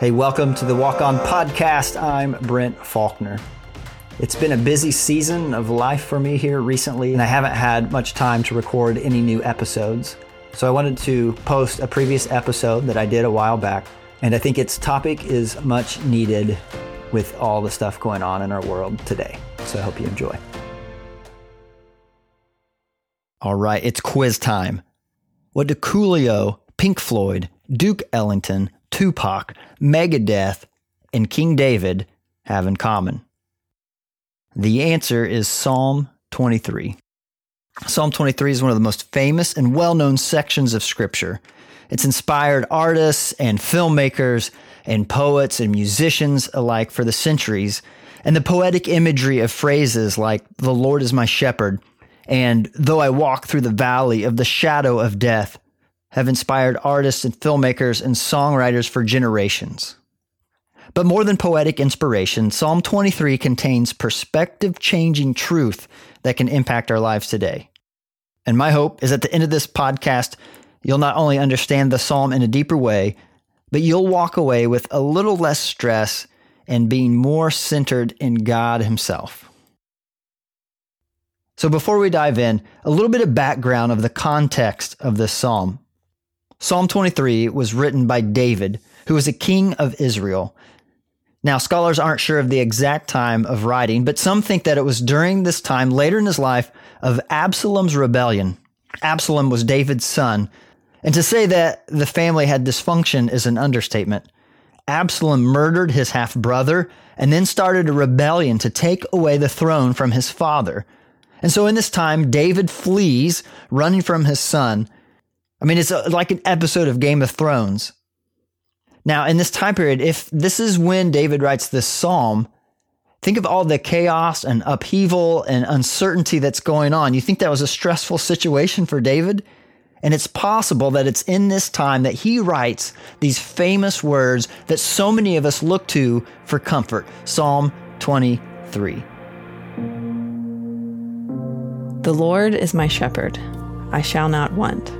Hey, welcome to the Walk On Podcast. I'm Brent Faulkner. It's been a busy season of life for me here recently, and I haven't had much time to record any new episodes. So I wanted to post a previous episode that I did a while back, and I think its topic is much needed with all the stuff going on in our world today. So I hope you enjoy. All right, it's quiz time. What do Coolio, Pink Floyd, Duke Ellington, Tupac, Megadeth, and King David have in common? The answer is Psalm 23. Psalm 23 is one of the most famous and well known sections of Scripture. It's inspired artists and filmmakers and poets and musicians alike for the centuries. And the poetic imagery of phrases like, The Lord is my shepherd, and Though I walk through the valley of the shadow of death, have inspired artists and filmmakers and songwriters for generations. But more than poetic inspiration, Psalm 23 contains perspective changing truth that can impact our lives today. And my hope is at the end of this podcast, you'll not only understand the psalm in a deeper way, but you'll walk away with a little less stress and being more centered in God Himself. So, before we dive in, a little bit of background of the context of this psalm. Psalm 23 was written by David, who was a king of Israel. Now, scholars aren't sure of the exact time of writing, but some think that it was during this time later in his life of Absalom's rebellion. Absalom was David's son. And to say that the family had dysfunction is an understatement. Absalom murdered his half brother and then started a rebellion to take away the throne from his father. And so in this time, David flees, running from his son. I mean, it's a, like an episode of Game of Thrones. Now, in this time period, if this is when David writes this psalm, think of all the chaos and upheaval and uncertainty that's going on. You think that was a stressful situation for David? And it's possible that it's in this time that he writes these famous words that so many of us look to for comfort Psalm 23. The Lord is my shepherd, I shall not want.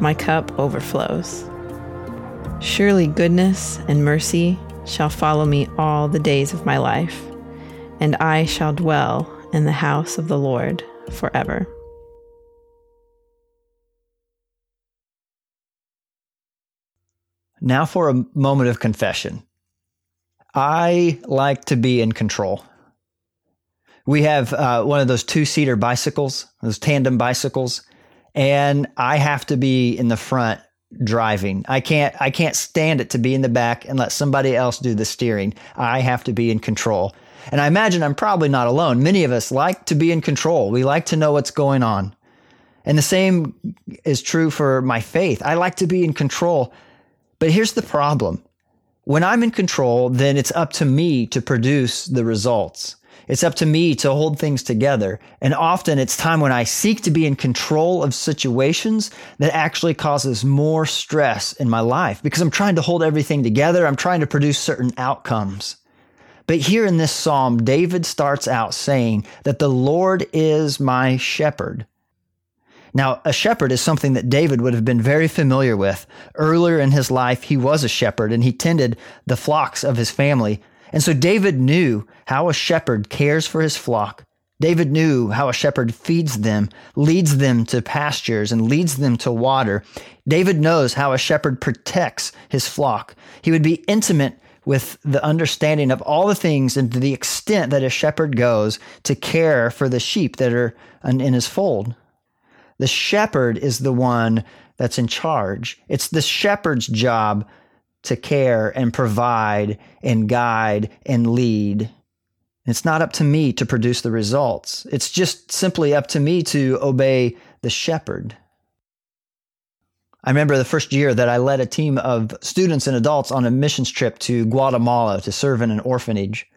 My cup overflows. Surely goodness and mercy shall follow me all the days of my life, and I shall dwell in the house of the Lord forever. Now for a moment of confession. I like to be in control. We have uh, one of those two seater bicycles, those tandem bicycles, and I have to be in the front driving. I can't I can't stand it to be in the back and let somebody else do the steering. I have to be in control. And I imagine I'm probably not alone. Many of us like to be in control. We like to know what's going on. And the same is true for my faith. I like to be in control. But here's the problem. When I'm in control, then it's up to me to produce the results. It's up to me to hold things together. And often it's time when I seek to be in control of situations that actually causes more stress in my life because I'm trying to hold everything together. I'm trying to produce certain outcomes. But here in this psalm, David starts out saying that the Lord is my shepherd. Now, a shepherd is something that David would have been very familiar with. Earlier in his life, he was a shepherd and he tended the flocks of his family. And so David knew how a shepherd cares for his flock. David knew how a shepherd feeds them, leads them to pastures, and leads them to water. David knows how a shepherd protects his flock. He would be intimate with the understanding of all the things and to the extent that a shepherd goes to care for the sheep that are in his fold. The shepherd is the one that's in charge. It's the shepherd's job to care and provide and guide and lead. It's not up to me to produce the results. It's just simply up to me to obey the shepherd. I remember the first year that I led a team of students and adults on a missions trip to Guatemala to serve in an orphanage.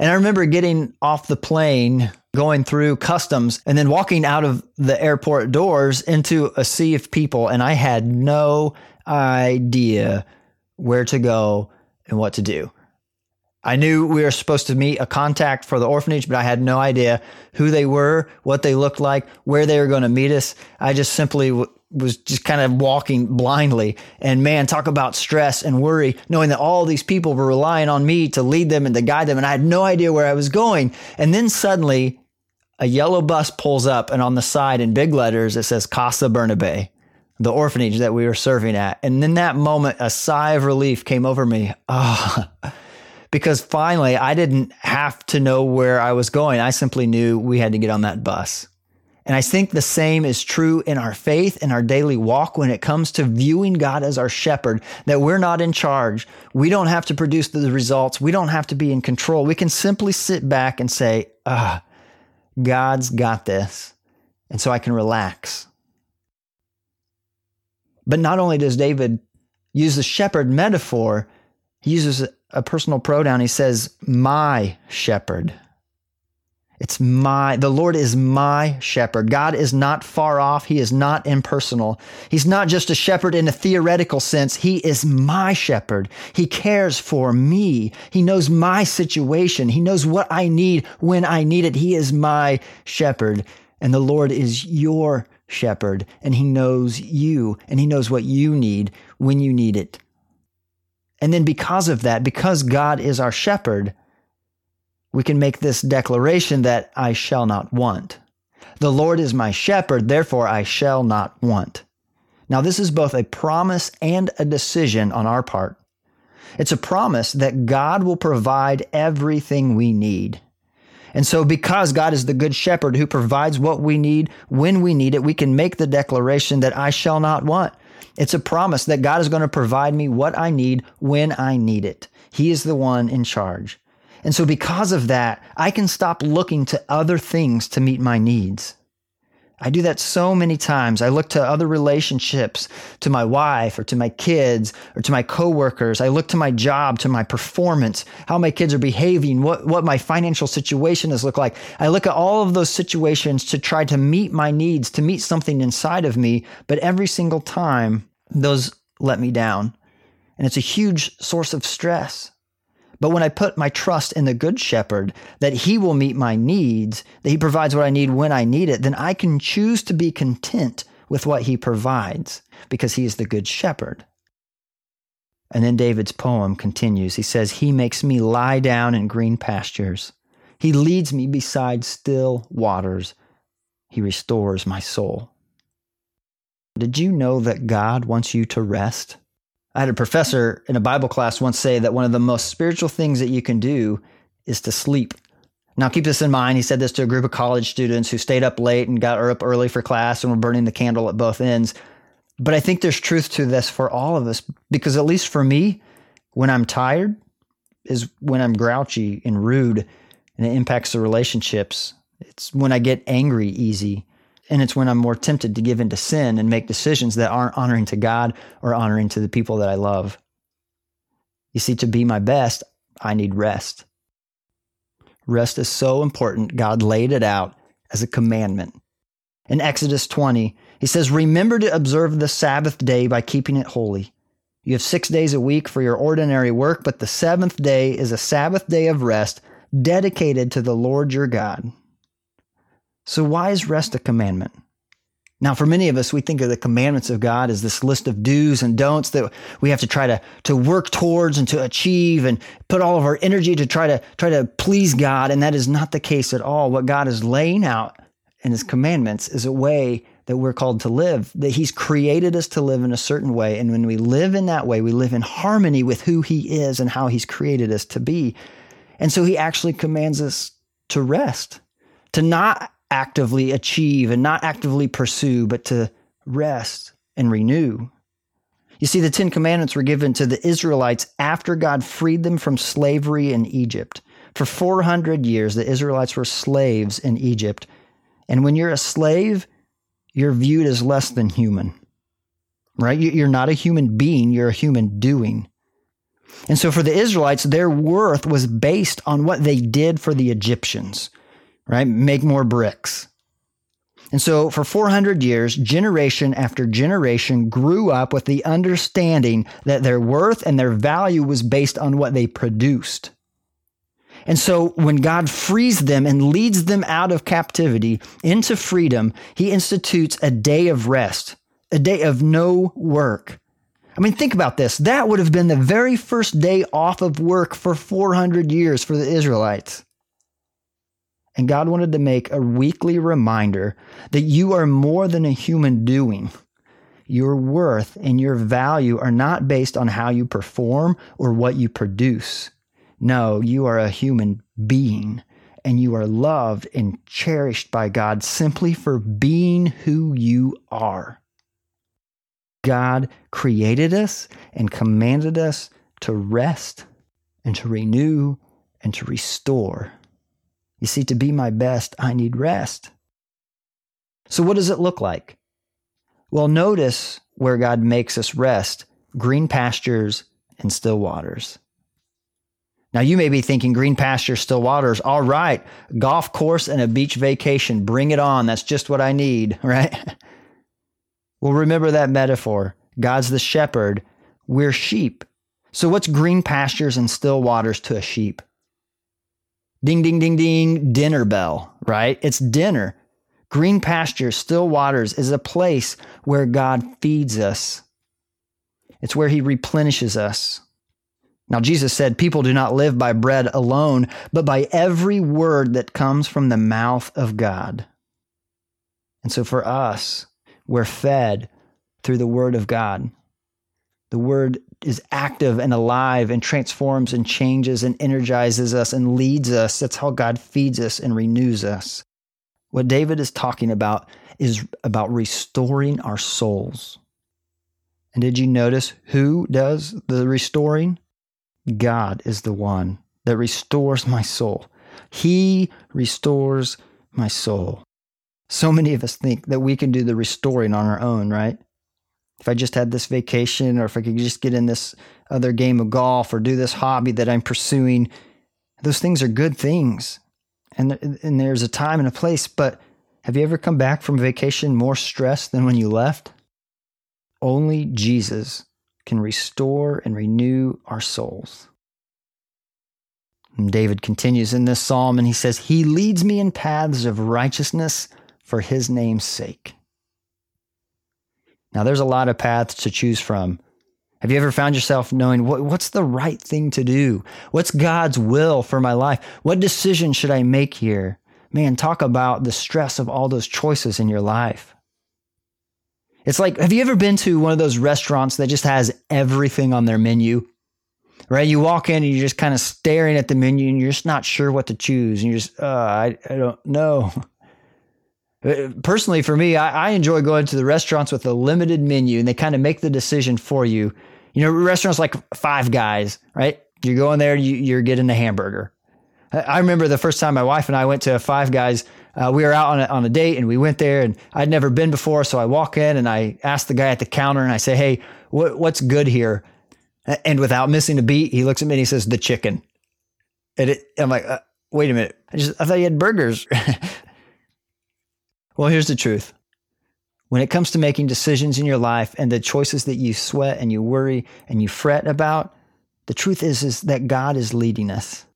And I remember getting off the plane, going through customs, and then walking out of the airport doors into a sea of people. And I had no idea where to go and what to do. I knew we were supposed to meet a contact for the orphanage, but I had no idea who they were, what they looked like, where they were going to meet us. I just simply w- was just kind of walking blindly. And man, talk about stress and worry, knowing that all these people were relying on me to lead them and to guide them. And I had no idea where I was going. And then suddenly a yellow bus pulls up, and on the side in big letters, it says Casa Bernabe the orphanage that we were serving at. And in that moment, a sigh of relief came over me. Oh, because finally I didn't have to know where I was going. I simply knew we had to get on that bus. And I think the same is true in our faith and our daily walk when it comes to viewing God as our shepherd, that we're not in charge. We don't have to produce the results. We don't have to be in control. We can simply sit back and say, ah, God's got this. And so I can relax. But not only does David use the shepherd metaphor, he uses a personal pronoun. He says, My shepherd. It's my, the Lord is my shepherd. God is not far off. He is not impersonal. He's not just a shepherd in a theoretical sense. He is my shepherd. He cares for me. He knows my situation. He knows what I need when I need it. He is my shepherd. And the Lord is your shepherd. And he knows you and he knows what you need when you need it. And then because of that, because God is our shepherd, we can make this declaration that I shall not want. The Lord is my shepherd, therefore I shall not want. Now, this is both a promise and a decision on our part. It's a promise that God will provide everything we need. And so, because God is the good shepherd who provides what we need when we need it, we can make the declaration that I shall not want. It's a promise that God is going to provide me what I need when I need it. He is the one in charge. And so, because of that, I can stop looking to other things to meet my needs. I do that so many times. I look to other relationships, to my wife or to my kids or to my coworkers. I look to my job, to my performance, how my kids are behaving, what, what my financial situation has looked like. I look at all of those situations to try to meet my needs, to meet something inside of me. But every single time, those let me down. And it's a huge source of stress. But when I put my trust in the Good Shepherd, that He will meet my needs, that He provides what I need when I need it, then I can choose to be content with what He provides because He is the Good Shepherd. And then David's poem continues. He says, He makes me lie down in green pastures. He leads me beside still waters. He restores my soul. Did you know that God wants you to rest? I had a professor in a Bible class once say that one of the most spiritual things that you can do is to sleep. Now, keep this in mind. He said this to a group of college students who stayed up late and got up early for class and were burning the candle at both ends. But I think there's truth to this for all of us because, at least for me, when I'm tired is when I'm grouchy and rude and it impacts the relationships. It's when I get angry easy. And it's when I'm more tempted to give into sin and make decisions that aren't honoring to God or honoring to the people that I love. You see, to be my best, I need rest. Rest is so important. God laid it out as a commandment. In Exodus 20, he says, Remember to observe the Sabbath day by keeping it holy. You have six days a week for your ordinary work, but the seventh day is a Sabbath day of rest dedicated to the Lord your God. So, why is rest a commandment? Now, for many of us, we think of the commandments of God as this list of do's and don'ts that we have to try to, to work towards and to achieve and put all of our energy to try to try to please God. And that is not the case at all. What God is laying out in his commandments is a way that we're called to live, that he's created us to live in a certain way. And when we live in that way, we live in harmony with who he is and how he's created us to be. And so he actually commands us to rest, to not actively achieve and not actively pursue, but to rest and renew. You see, the Ten Commandments were given to the Israelites after God freed them from slavery in Egypt. For 400 years, the Israelites were slaves in Egypt. And when you're a slave, you're viewed as less than human. right? You're not a human being, you're a human doing. And so for the Israelites, their worth was based on what they did for the Egyptians, right? Make more bricks. And so for 400 years, generation after generation grew up with the understanding that their worth and their value was based on what they produced. And so when God frees them and leads them out of captivity into freedom, he institutes a day of rest, a day of no work. I mean, think about this. That would have been the very first day off of work for 400 years for the Israelites. And God wanted to make a weekly reminder that you are more than a human doing. Your worth and your value are not based on how you perform or what you produce. No, you are a human being and you are loved and cherished by God simply for being who you are. God created us and commanded us to rest and to renew and to restore. You see, to be my best, I need rest. So, what does it look like? Well, notice where God makes us rest green pastures and still waters. Now, you may be thinking green pastures, still waters. All right, golf course and a beach vacation. Bring it on. That's just what I need, right? well, remember that metaphor. God's the shepherd. We're sheep. So, what's green pastures and still waters to a sheep? Ding, ding, ding, ding, dinner bell, right? It's dinner. Green pastures, still waters is a place where God feeds us. It's where he replenishes us. Now, Jesus said, People do not live by bread alone, but by every word that comes from the mouth of God. And so for us, we're fed through the word of God. The word is active and alive and transforms and changes and energizes us and leads us. That's how God feeds us and renews us. What David is talking about is about restoring our souls. And did you notice who does the restoring? God is the one that restores my soul. He restores my soul. So many of us think that we can do the restoring on our own, right? If I just had this vacation or if I could just get in this other game of golf or do this hobby that I'm pursuing, those things are good things. And, and there's a time and a place, but have you ever come back from vacation more stressed than when you left? Only Jesus can restore and renew our souls. And David continues in this psalm and he says, He leads me in paths of righteousness for his name's sake. Now, there's a lot of paths to choose from. Have you ever found yourself knowing what, what's the right thing to do? What's God's will for my life? What decision should I make here? Man, talk about the stress of all those choices in your life. It's like, have you ever been to one of those restaurants that just has everything on their menu? Right? You walk in and you're just kind of staring at the menu and you're just not sure what to choose. And you're just, uh, I, I don't know. Personally, for me, I, I enjoy going to the restaurants with a limited menu and they kind of make the decision for you. You know, restaurants like Five Guys, right? You're going there, you, you're getting a hamburger. I remember the first time my wife and I went to Five Guys. Uh, we were out on a, on a date and we went there and I'd never been before. So I walk in and I ask the guy at the counter and I say, Hey, what, what's good here? And without missing a beat, he looks at me and he says, The chicken. And it, I'm like, uh, Wait a minute. I just, I thought you had burgers. well, here's the truth. When it comes to making decisions in your life and the choices that you sweat and you worry and you fret about, the truth is, is that God is leading us.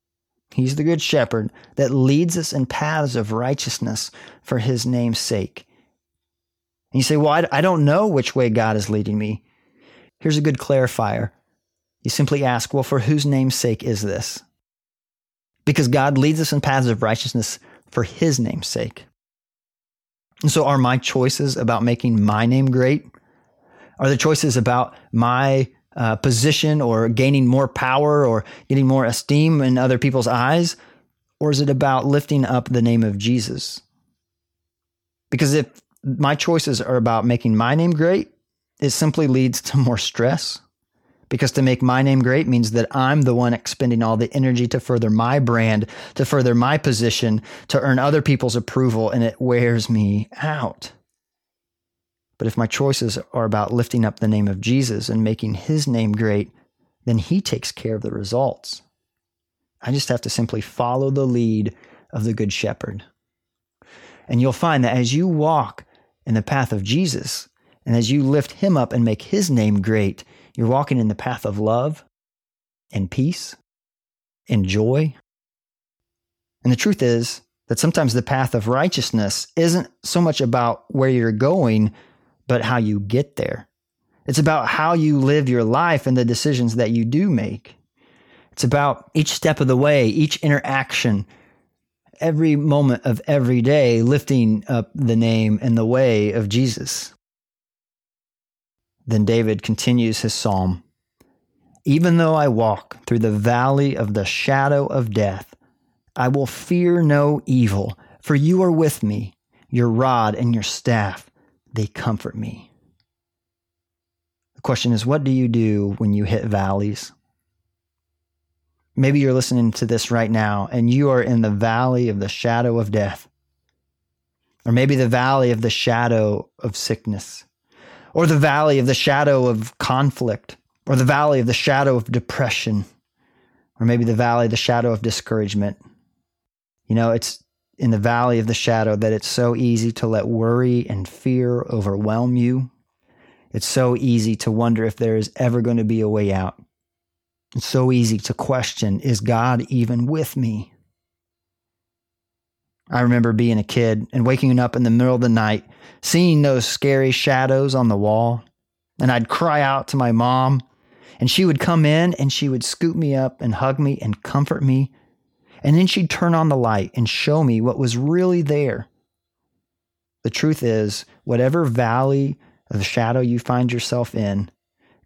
He's the good shepherd that leads us in paths of righteousness for his name's sake. And you say, Well, I, I don't know which way God is leading me. Here's a good clarifier. You simply ask, Well, for whose name's sake is this? Because God leads us in paths of righteousness for his name's sake. And so, are my choices about making my name great? Are the choices about my uh, position or gaining more power or getting more esteem in other people's eyes? Or is it about lifting up the name of Jesus? Because if my choices are about making my name great, it simply leads to more stress. Because to make my name great means that I'm the one expending all the energy to further my brand, to further my position, to earn other people's approval, and it wears me out. But if my choices are about lifting up the name of Jesus and making his name great, then he takes care of the results. I just have to simply follow the lead of the Good Shepherd. And you'll find that as you walk in the path of Jesus, and as you lift him up and make his name great, you're walking in the path of love and peace and joy. And the truth is that sometimes the path of righteousness isn't so much about where you're going, but how you get there. It's about how you live your life and the decisions that you do make. It's about each step of the way, each interaction, every moment of every day lifting up the name and the way of Jesus. Then David continues his psalm Even though I walk through the valley of the shadow of death, I will fear no evil, for you are with me. Your rod and your staff, they comfort me. The question is, what do you do when you hit valleys? Maybe you're listening to this right now and you are in the valley of the shadow of death, or maybe the valley of the shadow of sickness, or the valley of the shadow of conflict, or the valley of the shadow of depression, or maybe the valley the shadow of discouragement. You know, it's in the valley of the shadow that it's so easy to let worry and fear overwhelm you. It's so easy to wonder if there is ever going to be a way out. It's so easy to question is God even with me? I remember being a kid and waking up in the middle of the night, seeing those scary shadows on the wall. And I'd cry out to my mom, and she would come in and she would scoop me up and hug me and comfort me. And then she'd turn on the light and show me what was really there. The truth is, whatever valley of shadow you find yourself in,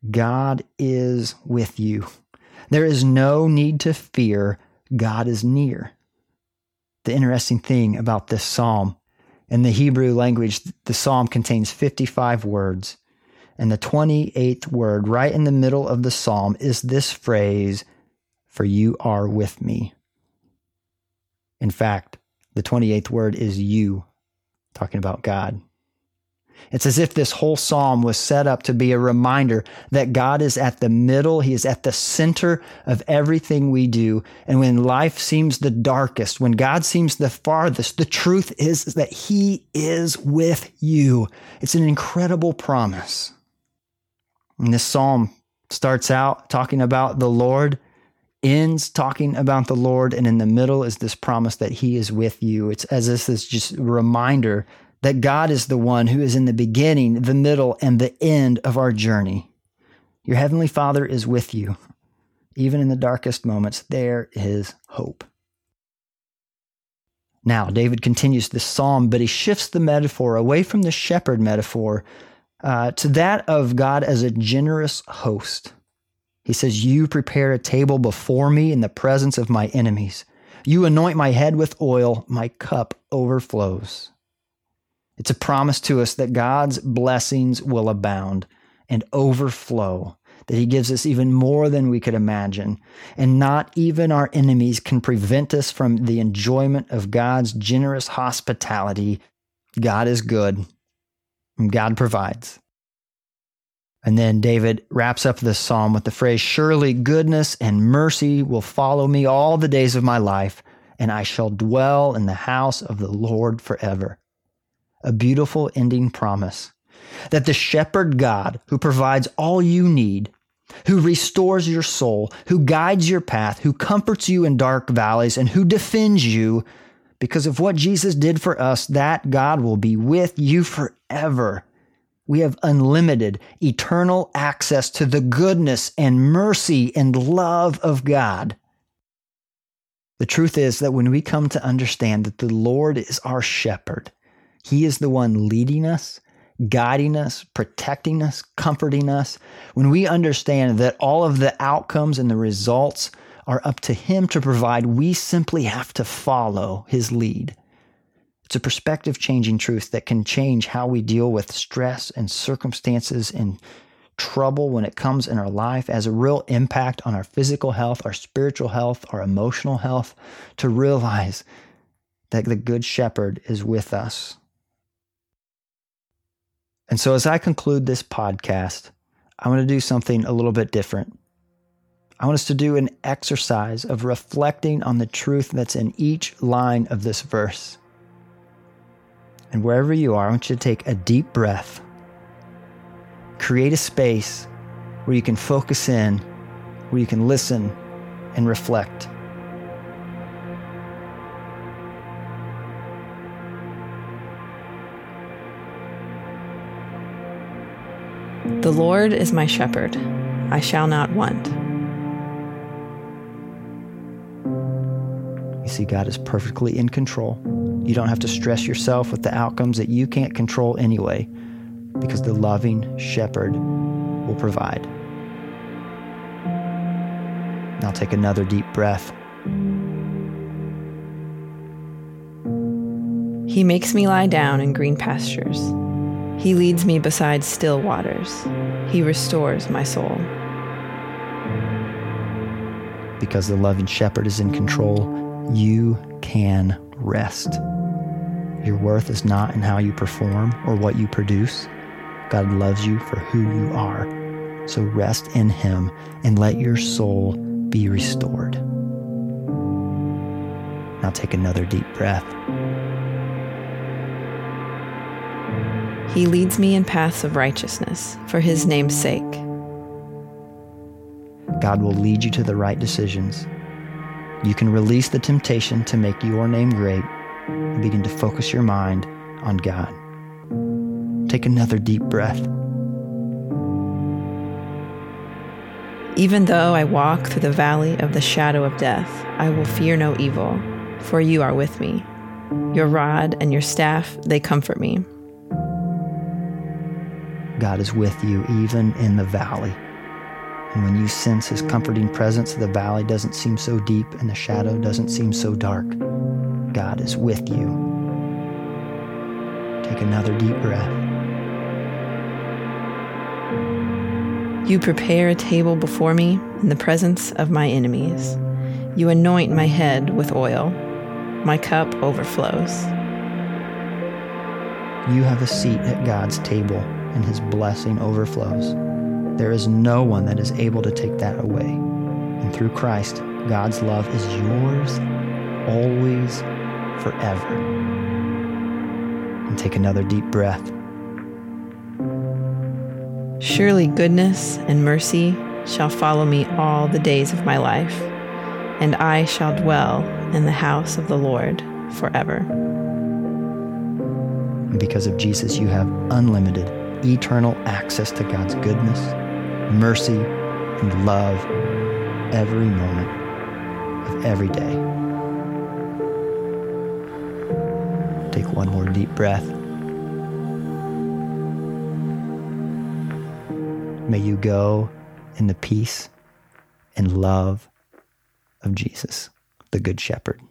God is with you. There is no need to fear. God is near. The interesting thing about this psalm, in the Hebrew language, the psalm contains 55 words. And the 28th word, right in the middle of the psalm, is this phrase, For you are with me. In fact, the 28th word is you, talking about God. It's as if this whole psalm was set up to be a reminder that God is at the middle. He is at the center of everything we do. And when life seems the darkest, when God seems the farthest, the truth is that He is with you. It's an incredible promise. And this psalm starts out talking about the Lord, ends talking about the Lord, and in the middle is this promise that He is with you. It's as if this is just a reminder that God is the one who is in the beginning, the middle, and the end of our journey. Your Heavenly Father is with you. Even in the darkest moments, there is hope. Now, David continues this psalm, but he shifts the metaphor away from the shepherd metaphor uh, to that of God as a generous host. He says, You prepare a table before me in the presence of my enemies. You anoint my head with oil, my cup overflows. It's a promise to us that God's blessings will abound and overflow, that He gives us even more than we could imagine. And not even our enemies can prevent us from the enjoyment of God's generous hospitality. God is good, and God provides. And then David wraps up this psalm with the phrase Surely goodness and mercy will follow me all the days of my life, and I shall dwell in the house of the Lord forever a beautiful ending promise that the shepherd God who provides all you need, who restores your soul, who guides your path, who comforts you in dark valleys, and who defends you because of what Jesus did for us, that God will be with you forever. We have unlimited, eternal access to the goodness and mercy and love of God. The truth is that when we come to understand that the Lord is our shepherd, he is the one leading us, guiding us, protecting us, comforting us. When we understand that all of the outcomes and the results are up to Him to provide, we simply have to follow His lead. It's a perspective changing truth that can change how we deal with stress and circumstances and trouble when it comes in our life as a real impact on our physical health, our spiritual health, our emotional health, to realize that the Good Shepherd is with us And so, as I conclude this podcast, I want to do something a little bit different. I want us to do an exercise of reflecting on the truth that's in each line of this verse. And wherever you are, I want you to take a deep breath, create a space where you can focus in, where you can listen and reflect. The Lord is my shepherd, I shall not want. You see, God is perfectly in control. You don't have to stress yourself with the outcomes that you can't control anyway, because the loving shepherd will provide. Now take another deep breath. He makes me lie down in green pastures. He leads me beside still waters. He restores my soul. Because the loving shepherd is in control, you can rest. Your worth is not in how you perform or what you produce. God loves you for who you are. So rest in Him and let your soul be restored. Now take another deep breath. He leads me in paths of righteousness for his name's sake. God will lead you to the right decisions. You can release the temptation to make your name great and begin to focus your mind on God. Take another deep breath. Even though I walk through the valley of the shadow of death, I will fear no evil, for you are with me. Your rod and your staff, they comfort me. God is with you even in the valley. And when you sense his comforting presence, the valley doesn't seem so deep and the shadow doesn't seem so dark. God is with you. Take another deep breath. You prepare a table before me in the presence of my enemies. You anoint my head with oil. My cup overflows. You have a seat at God's table and his blessing overflows. There is no one that is able to take that away. And through Christ, God's love is yours always, forever. And take another deep breath. Surely goodness and mercy shall follow me all the days of my life, and I shall dwell in the house of the Lord forever. And because of Jesus, you have unlimited eternal access to God's goodness, mercy, and love every moment of every day. Take one more deep breath. May you go in the peace and love of Jesus, the Good Shepherd.